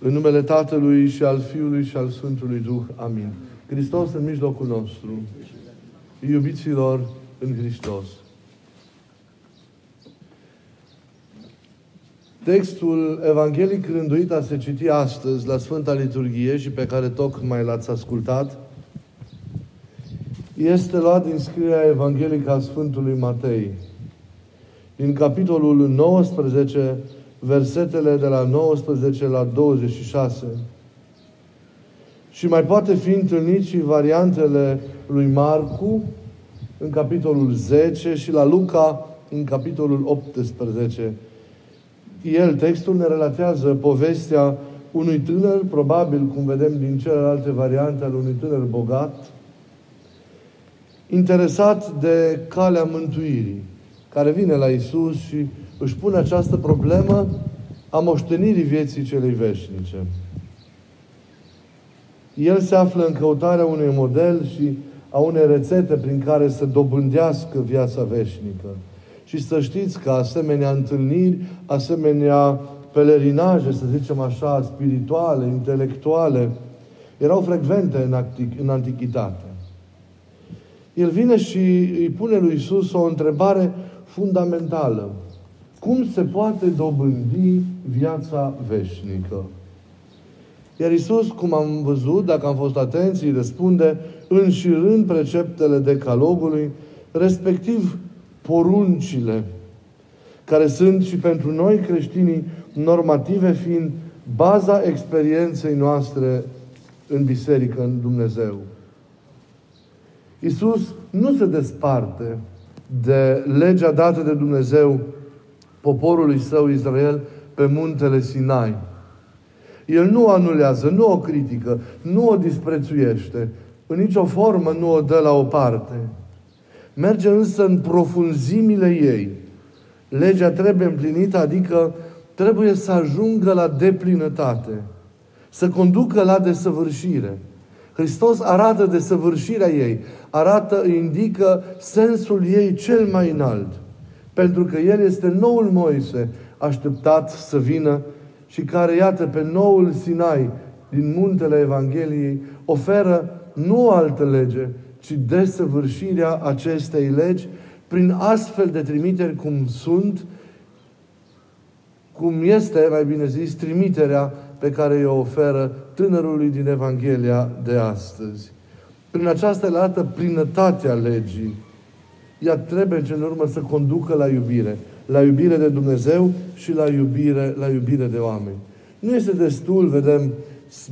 În numele Tatălui și al Fiului și al Sfântului Duh. Amin. Hristos în mijlocul nostru. Iubiților în Hristos. Textul evanghelic rânduit a se citi astăzi la Sfânta Liturghie și pe care tocmai l-ați ascultat, este luat din scrierea evanghelică a Sfântului Matei, din capitolul 19, versetele de la 19 la 26. Și mai poate fi întâlnit și variantele lui Marcu în capitolul 10 și la Luca în capitolul 18. El, textul, ne relatează povestea unui tânăr, probabil, cum vedem din celelalte variante, al unui tânăr bogat, interesat de calea mântuirii, care vine la Isus și își pune această problemă a moștenirii vieții celei veșnice. El se află în căutarea unui model și a unei rețete prin care să dobândească viața veșnică. Și să știți că asemenea întâlniri, asemenea pelerinaje, să zicem așa, spirituale, intelectuale, erau frecvente în, antic- în antichitate. El vine și îi pune lui Isus o întrebare fundamentală. Cum se poate dobândi viața veșnică? Iar Isus, cum am văzut, dacă am fost atenți, îi răspunde înșirând preceptele decalogului, respectiv poruncile, care sunt și pentru noi creștinii normative, fiind baza experienței noastre în biserică, în Dumnezeu. Isus nu se desparte de legea dată de Dumnezeu poporului său Israel pe muntele Sinai. El nu o anulează, nu o critică, nu o disprețuiește, în nicio formă nu o dă la o parte. Merge însă în profunzimile ei. Legea trebuie împlinită, adică trebuie să ajungă la deplinătate, să conducă la desăvârșire. Hristos arată desăvârșirea ei, arată, indică sensul ei cel mai înalt. Pentru că El este noul Moise, așteptat să vină și care, iată, pe noul Sinai, din muntele Evangheliei, oferă nu o altă lege, ci desăvârșirea acestei legi prin astfel de trimiteri cum sunt, cum este, mai bine zis, trimiterea pe care o oferă tânărului din Evanghelia de astăzi. Prin aceasta îl arată plinătatea legii. Ea trebuie, în urmă, să conducă la iubire. La iubire de Dumnezeu și la iubire, la iubire de oameni. Nu este destul, vedem,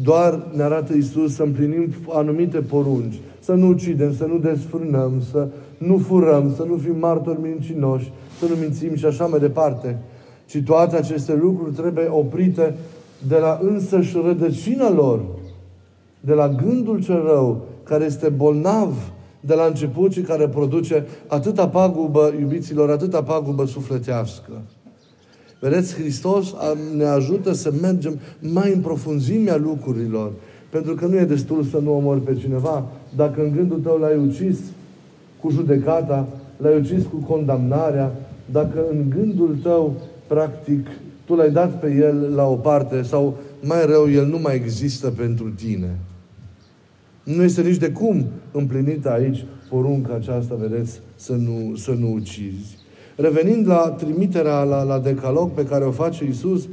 doar ne arată Isus să împlinim anumite porunci. Să nu ucidem, să nu desfrânăm, să nu furăm, să nu fim martori mincinoși, să nu mințim și așa mai departe. Ci toate aceste lucruri trebuie oprite de la însăși rădăcina lor, de la gândul cel rău, care este bolnav de la început și care produce atâta pagubă, iubiților, atâta pagubă sufletească. Vedeți, Hristos ne ajută să mergem mai în profunzimea lucrurilor. Pentru că nu e destul să nu omori pe cineva. Dacă în gândul tău l-ai ucis cu judecata, l-ai ucis cu condamnarea, dacă în gândul tău, practic, tu l-ai dat pe el la o parte sau mai rău, el nu mai există pentru tine. Nu este nici de cum împlinită aici porunca aceasta, vedeți, să nu, să nu ucizi. Revenind la trimiterea la, la decalog pe care o face Isus,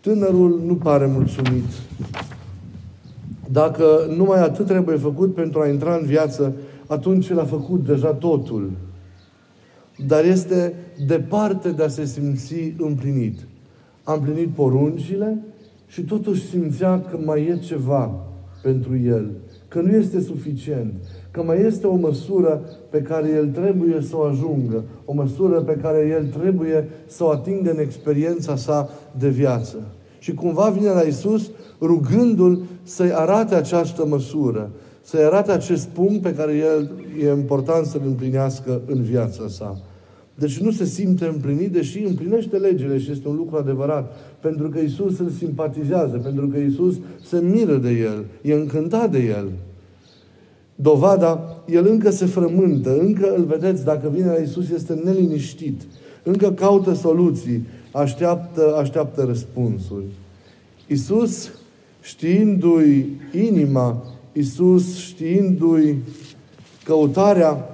tânărul nu pare mulțumit. Dacă numai atât trebuie făcut pentru a intra în viață, atunci el a făcut deja totul. Dar este departe de a se simți împlinit. A împlinit poruncile și totuși simțea că mai e ceva pentru el că nu este suficient, că mai este o măsură pe care el trebuie să o ajungă, o măsură pe care el trebuie să o atingă în experiența sa de viață. Și cumva vine la Isus rugându-l să-i arate această măsură, să-i arate acest punct pe care el e important să-l împlinească în viața sa. Deci nu se simte împlinit, deși împlinește legile și este un lucru adevărat. Pentru că Isus îl simpatizează, pentru că Isus se miră de el, e încântat de el. Dovada, el încă se frământă, încă îl vedeți, dacă vine la Isus, este neliniștit. Încă caută soluții, așteaptă, așteaptă răspunsuri. Isus știindu-i inima, Iisus știindu-i căutarea,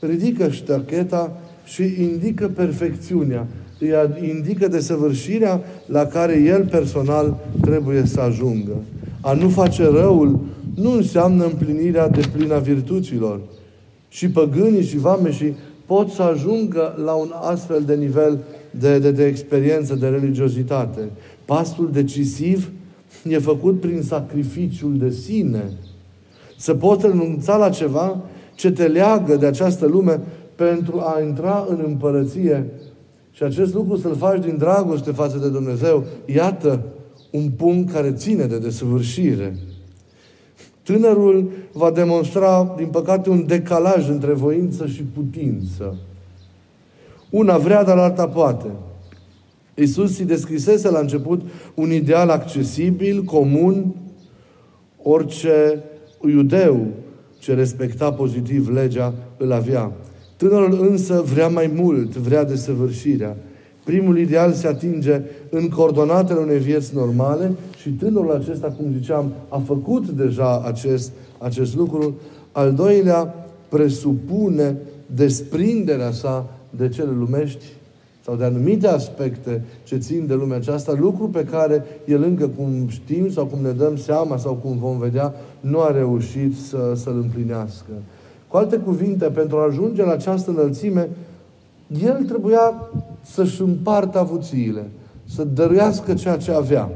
ridică ștacheta și indică perfecțiunea, îi indică desăvârșirea la care el personal trebuie să ajungă. A nu face răul nu înseamnă împlinirea de plină virtuților. Și păgânii și și pot să ajungă la un astfel de nivel de, de, de experiență, de religiozitate. Pasul decisiv e făcut prin sacrificiul de sine. Să poți renunța la ceva ce te leagă de această lume pentru a intra în împărăție. Și acest lucru să-l faci din dragoste față de Dumnezeu. Iată un punct care ține de desăvârșire. Tânărul va demonstra, din păcate, un decalaj între voință și putință. Una vrea, dar alta poate. Iisus îi descrisese la început un ideal accesibil, comun, orice iudeu ce respecta pozitiv legea îl avea. Tânărul însă vrea mai mult, vrea desăvârșirea. Primul ideal se atinge în coordonatele unei vieți normale și tânărul acesta, cum ziceam, a făcut deja acest, acest lucru. Al doilea presupune desprinderea sa de cele lumești sau de anumite aspecte ce țin de lumea aceasta, lucru pe care el încă, cum știm sau cum ne dăm seama sau cum vom vedea, nu a reușit să, să-l împlinească. Cu alte cuvinte, pentru a ajunge la această înălțime, el trebuia să-și împartă avuțiile, să dăruiască ceea ce avea.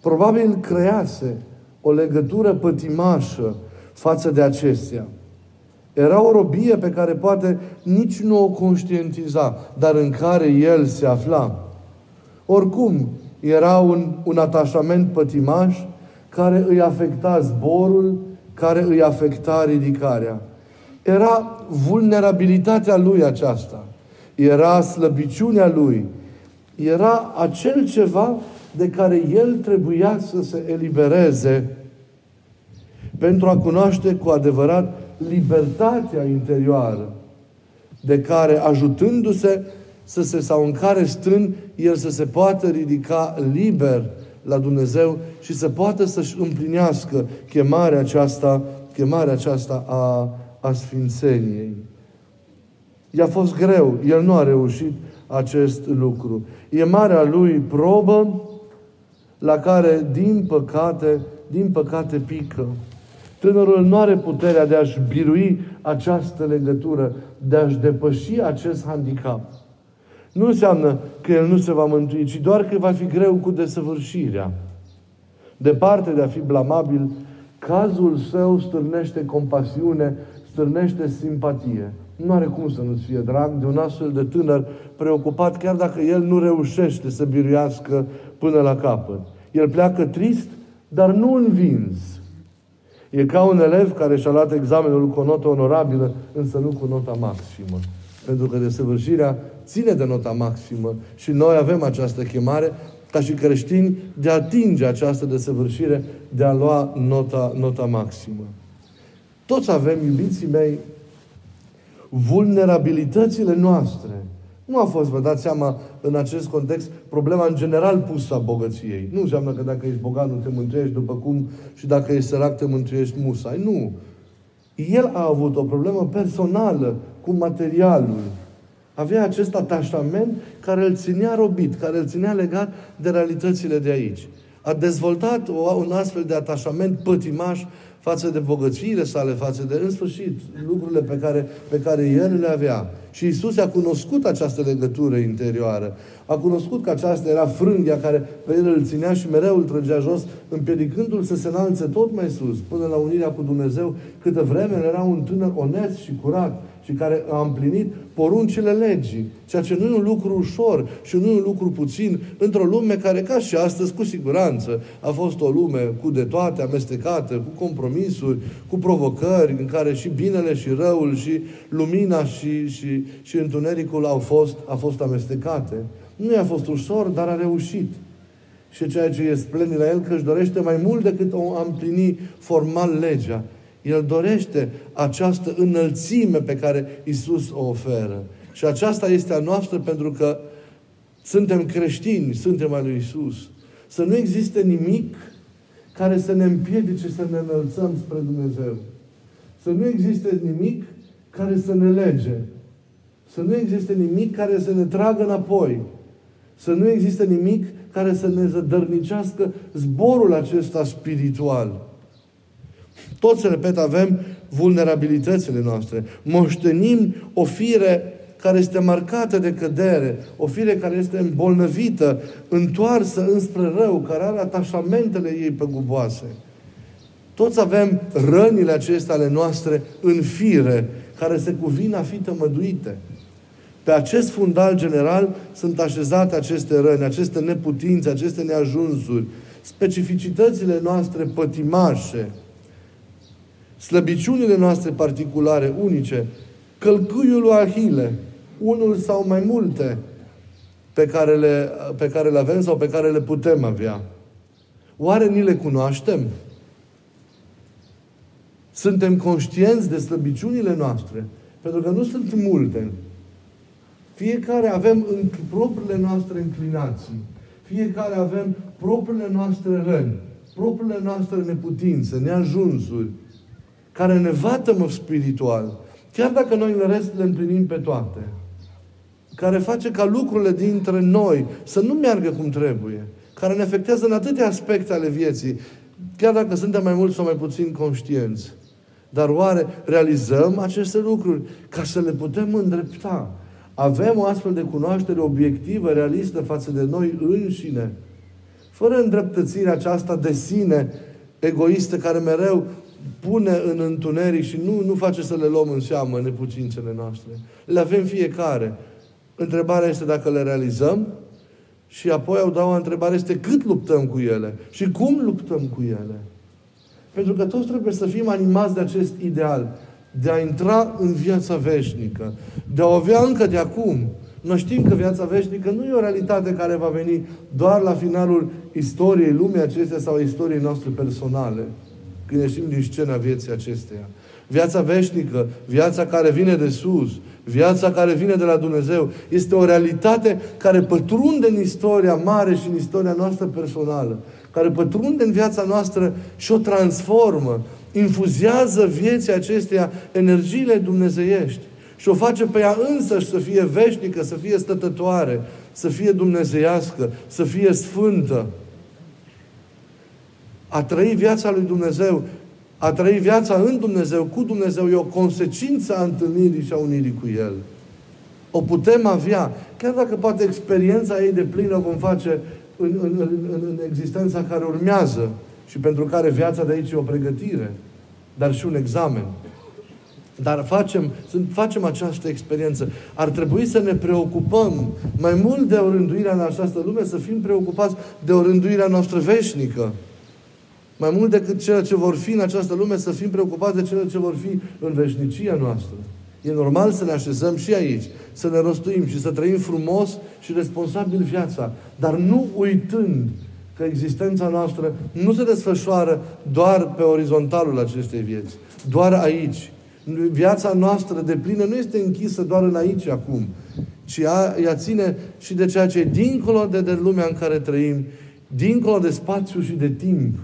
Probabil crease o legătură pătimașă față de acestea. Era o robie pe care poate nici nu o conștientiza, dar în care el se afla. Oricum, era un, un atașament pătimaș care îi afecta zborul, care îi afecta ridicarea. Era vulnerabilitatea lui aceasta. Era slăbiciunea lui. Era acel ceva de care el trebuia să se elibereze pentru a cunoaște cu adevărat libertatea interioară de care, ajutându-se să se, sau în care strân, el să se poată ridica liber la Dumnezeu și să poată să-și împlinească chemarea aceasta, chemarea aceasta a, a Sfințeniei. I-a fost greu, el nu a reușit acest lucru. E marea lui probă la care, din păcate, din păcate pică. Tânărul nu are puterea de a-și birui această legătură, de a-și depăși acest handicap. Nu înseamnă că el nu se va mântui, ci doar că va fi greu cu desăvârșirea. Departe de a fi blamabil, cazul său stârnește compasiune, stârnește simpatie. Nu are cum să nu-ți fie drag de un astfel de tânăr preocupat, chiar dacă el nu reușește să biruiască până la capăt. El pleacă trist, dar nu învins. E ca un elev care și-a luat examenul cu o notă onorabilă, însă nu cu nota maximă. Pentru că desăvârșirea ține de nota maximă și noi avem această chemare ca și creștini de a atinge această desăvârșire, de a lua nota, nota maximă. Toți avem, iubiții mei, vulnerabilitățile noastre – nu a fost, vă dați seama, în acest context, problema în general pusă a bogăției. Nu înseamnă că dacă ești bogat nu te mântuiești, după cum și dacă ești sărac te mântuiești musai. Nu. El a avut o problemă personală cu materialul. Avea acest atașament care îl ținea robit, care îl ținea legat de realitățile de aici. A dezvoltat o, un astfel de atașament pătimaș față de bogățiile sale, față de, în sfârșit, lucrurile pe care, pe care el le avea. Și Isus a cunoscut această legătură interioară. A cunoscut că aceasta era frânghia care pe el îl ținea și mereu îl trăgea jos, împiedicându-l să se înalțe tot mai sus, până la unirea cu Dumnezeu, câtă vreme era un tânăr onest și curat și care a împlinit poruncile legii. Ceea ce nu e un lucru ușor și nu e un lucru puțin într-o lume care, ca și astăzi, cu siguranță, a fost o lume cu de toate, amestecată, cu compromisuri, cu provocări, în care și binele și răul și lumina și, și, și întunericul au fost, a fost amestecate. Nu i-a fost ușor, dar a reușit. Și ceea ce e splendid la el, că își dorește mai mult decât o a împlini formal legea. El dorește această înălțime pe care Isus o oferă. Și aceasta este a noastră pentru că suntem creștini, suntem al lui Isus. Să nu existe nimic care să ne împiedice să ne înălțăm spre Dumnezeu. Să nu existe nimic care să ne lege. Să nu existe nimic care să ne tragă înapoi. Să nu existe nimic care să ne zădărnicească zborul acesta spiritual. Toți, repet, avem vulnerabilitățile noastre. Moștenim o fire care este marcată de cădere, o fire care este îmbolnăvită, întoarsă înspre rău, care are atașamentele ei pe guboase. Toți avem rănile acestea ale noastre în fire, care se cuvin a fi tămăduite. Pe acest fundal general sunt așezate aceste răni, aceste neputințe, aceste neajunsuri, specificitățile noastre pătimașe, slăbiciunile noastre particulare, unice, călcâiul lui Ahile, unul sau mai multe pe care, le, pe care le avem sau pe care le putem avea. Oare ni le cunoaștem? Suntem conștienți de slăbiciunile noastre? Pentru că nu sunt multe. Fiecare avem în propriile noastre înclinații. Fiecare avem propriile noastre răni, propriile noastre neputințe, neajunsuri, care ne vatămă spiritual. Chiar dacă noi în rest le împlinim pe toate. Care face ca lucrurile dintre noi să nu meargă cum trebuie. Care ne afectează în atâtea aspecte ale vieții. Chiar dacă suntem mai mult sau mai puțin conștienți. Dar oare realizăm aceste lucruri ca să le putem îndrepta? Avem o astfel de cunoaștere obiectivă, realistă față de noi înșine? Fără îndreptățirea aceasta de sine egoistă care mereu pune în întuneric și nu, nu face să le luăm în seamă nepuțințele noastre. Le avem fiecare. Întrebarea este dacă le realizăm și apoi au doua întrebare este cât luptăm cu ele și cum luptăm cu ele. Pentru că toți trebuie să fim animați de acest ideal, de a intra în viața veșnică, de a o avea încă de acum. Noi știm că viața veșnică nu e o realitate care va veni doar la finalul istoriei lumii acestea sau istoriei noastre personale când ieșim din scena vieții acesteia. Viața veșnică, viața care vine de sus, viața care vine de la Dumnezeu, este o realitate care pătrunde în istoria mare și în istoria noastră personală, care pătrunde în viața noastră și o transformă, infuziază vieții acesteia energiile dumnezeiești și o face pe ea însă să fie veșnică, să fie stătătoare, să fie dumnezeiască, să fie sfântă. A trăi viața lui Dumnezeu, a trăi viața în Dumnezeu, cu Dumnezeu, e o consecință a întâlnirii și a unirii cu El. O putem avea, chiar dacă poate experiența ei de plină o vom face în, în, în, în existența care urmează și pentru care viața de aici e o pregătire, dar și un examen. Dar facem, facem această experiență. Ar trebui să ne preocupăm mai mult de o rânduire în această lume, să fim preocupați de o rânduire noastră veșnică. Mai mult decât cele ce vor fi în această lume, să fim preocupați de cele ce vor fi în veșnicia noastră. E normal să ne așezăm și aici, să ne rostuim și să trăim frumos și responsabil viața, dar nu uitând că existența noastră nu se desfășoară doar pe orizontalul acestei vieți, doar aici. Viața noastră de plină nu este închisă doar în aici acum, ci ea, ea ține și de ceea ce e dincolo de, de lumea în care trăim, dincolo de spațiu și de timp.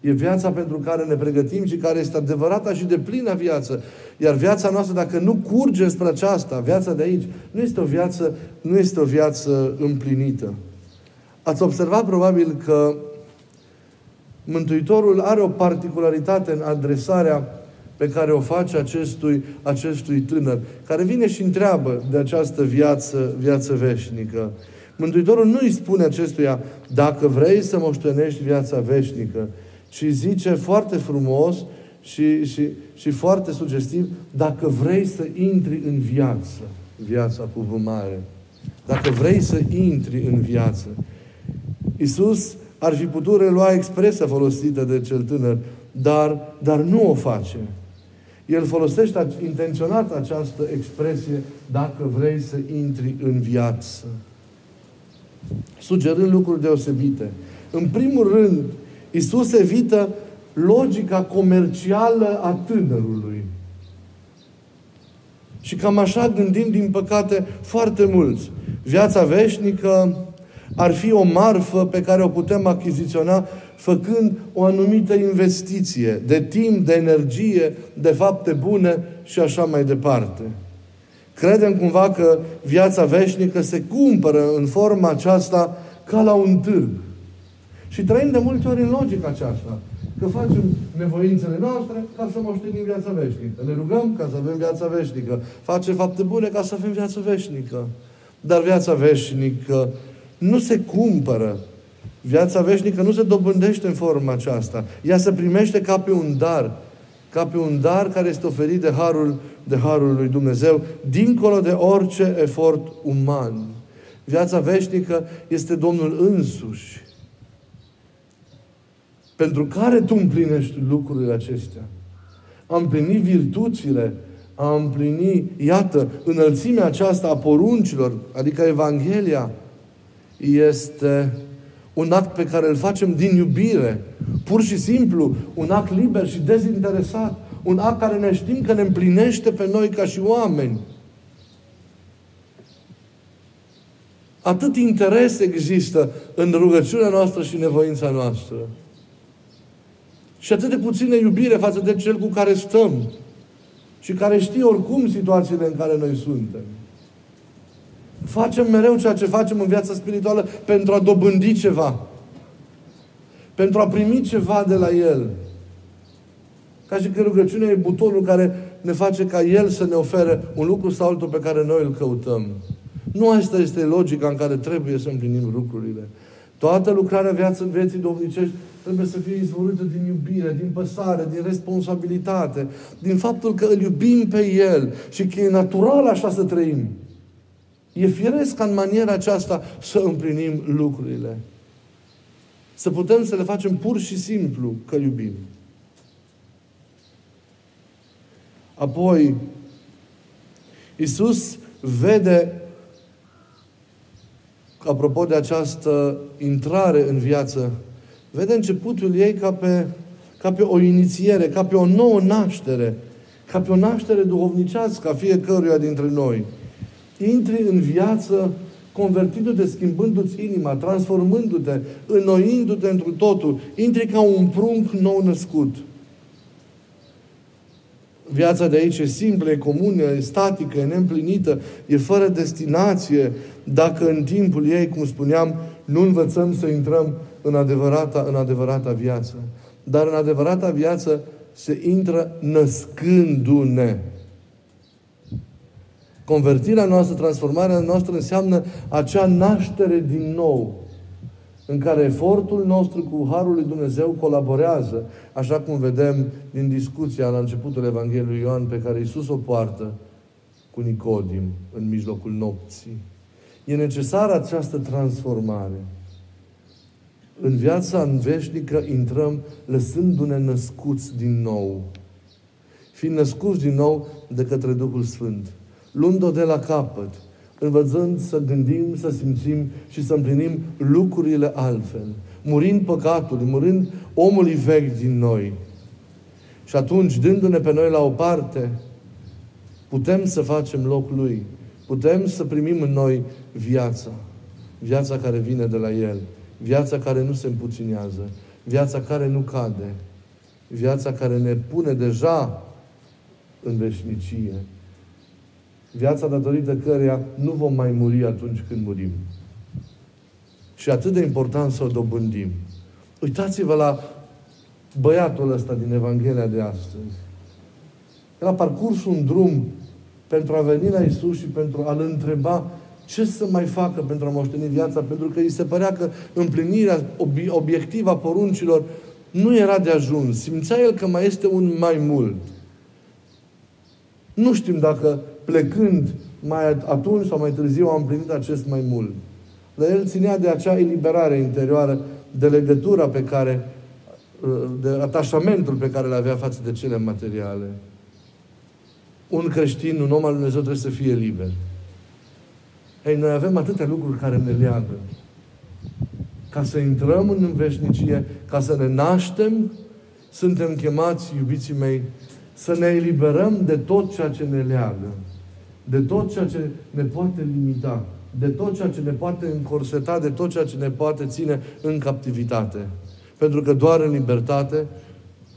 E viața pentru care ne pregătim și care este adevărata și de plină viață. Iar viața noastră, dacă nu curge spre aceasta, viața de aici, nu este o viață, nu este o viață împlinită. Ați observat probabil că Mântuitorul are o particularitate în adresarea pe care o face acestui, acestui tânăr, care vine și întreabă de această viață, viață veșnică. Mântuitorul nu îi spune acestuia, dacă vrei să moștenești viața veșnică, ci zice foarte frumos și, și, și foarte sugestiv, dacă vrei să intri în viață, viața cu mare, dacă vrei să intri în viață. Iisus ar fi putut relua expresia folosită de cel tânăr, dar, dar nu o face. El folosește intenționat această expresie, dacă vrei să intri în viață. Sugerând lucruri deosebite. În primul rând, Isus evită logica comercială a tânărului. Și cam așa gândim, din păcate, foarte mulți. Viața veșnică ar fi o marfă pe care o putem achiziționa făcând o anumită investiție de timp, de energie, de fapte bune și așa mai departe. Credem cumva că viața veșnică se cumpără în forma aceasta ca la un târg. Și trăim de multe ori în logica aceasta. Că facem nevoințele noastre ca să moștenim viața veșnică. Ne rugăm ca să avem viața veșnică. Facem fapte bune ca să avem viața veșnică. Dar viața veșnică nu se cumpără. Viața veșnică nu se dobândește în forma aceasta. Ea se primește ca pe un dar. Ca pe un dar care este oferit de harul, de harul lui Dumnezeu, dincolo de orice efort uman. Viața veșnică este Domnul însuși. Pentru care tu împlinești lucrurile acestea? Am împlinit virtuțile, a împlini, iată, înălțimea aceasta a poruncilor, adică Evanghelia, este un act pe care îl facem din iubire. Pur și simplu, un act liber și dezinteresat. Un act care ne știm că ne împlinește pe noi ca și oameni. Atât interes există în rugăciunea noastră și nevoința noastră. Și atât de puțină iubire față de cel cu care stăm. Și care știe oricum situațiile în care noi suntem. Facem mereu ceea ce facem în viața spirituală pentru a dobândi ceva. Pentru a primi ceva de la El. Ca și că rugăciunea e butonul care ne face ca El să ne ofere un lucru sau altul pe care noi îl căutăm. Nu asta este logica în care trebuie să împlinim lucrurile. Toată lucrarea viață, vieții domnicești trebuie să fie izvorâtă din iubire, din păsare, din responsabilitate, din faptul că îl iubim pe El și că e natural așa să trăim. E firesc ca în maniera aceasta să împlinim lucrurile. Să putem să le facem pur și simplu că iubim. Apoi, Isus vede, apropo de această intrare în viață, vede începutul ei ca pe, ca pe o inițiere, ca pe o nouă naștere, ca pe o naștere duhovnicească a fiecăruia dintre noi intri în viață convertindu-te, schimbându-ți inima, transformându-te, înnoindu-te întru totul. Intri ca un prunc nou născut. Viața de aici e simplă, e comună, e statică, e neîmplinită, e fără destinație, dacă în timpul ei, cum spuneam, nu învățăm să intrăm în adevărata, în adevărata viață. Dar în adevărata viață se intră născându-ne. Convertirea noastră, transformarea noastră înseamnă acea naștere din nou în care efortul nostru cu Harul lui Dumnezeu colaborează, așa cum vedem din discuția la începutul Evangheliei Ioan pe care Iisus o poartă cu Nicodim în mijlocul nopții. E necesară această transformare. În viața în veșnică intrăm lăsându-ne născuți din nou. Fiind născuți din nou de către Duhul Sfânt luând-o de la capăt, învățând să gândim, să simțim și să împlinim lucrurile altfel. Murind păcatul, murind omului vechi din noi. Și atunci, dându-ne pe noi la o parte, putem să facem loc Lui. Putem să primim în noi viața. Viața care vine de la El. Viața care nu se împuținează. Viața care nu cade. Viața care ne pune deja în veșnicie viața datorită căreia nu vom mai muri atunci când murim. Și atât de important să o dobândim. Uitați-vă la băiatul ăsta din Evanghelia de astăzi. El a parcurs un drum pentru a veni la Isus și pentru a-L întreba ce să mai facă pentru a moșteni viața, pentru că îi se părea că împlinirea obiectivă a poruncilor nu era de ajuns. Simțea el că mai este un mai mult. Nu știm dacă plecând mai atunci sau mai târziu a împlinit acest mai mult. Dar el ținea de acea eliberare interioară, de legătura pe care, de atașamentul pe care le avea față de cele materiale. Un creștin, un om al Dumnezeu trebuie să fie liber. Ei, noi avem atâtea lucruri care ne leagă. Ca să intrăm în veșnicie, ca să ne naștem, suntem chemați, iubiții mei, să ne eliberăm de tot ceea ce ne leagă de tot ceea ce ne poate limita. de tot ceea ce ne poate încorseta, de tot ceea ce ne poate ține în captivitate. Pentru că doar în libertate,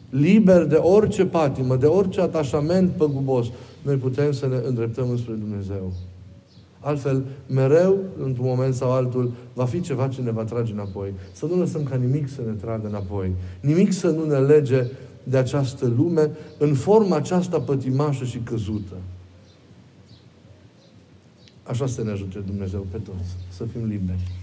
liber de orice patimă, de orice atașament păgubos, noi putem să ne îndreptăm înspre Dumnezeu. Altfel, mereu, într-un moment sau altul, va fi ceva ce ne va trage înapoi. Să nu lăsăm ca nimic să ne tragă înapoi. Nimic să nu ne lege de această lume în forma aceasta pătimașă și căzută. Așa să ne ajute Dumnezeu pe toți, să fim liberi.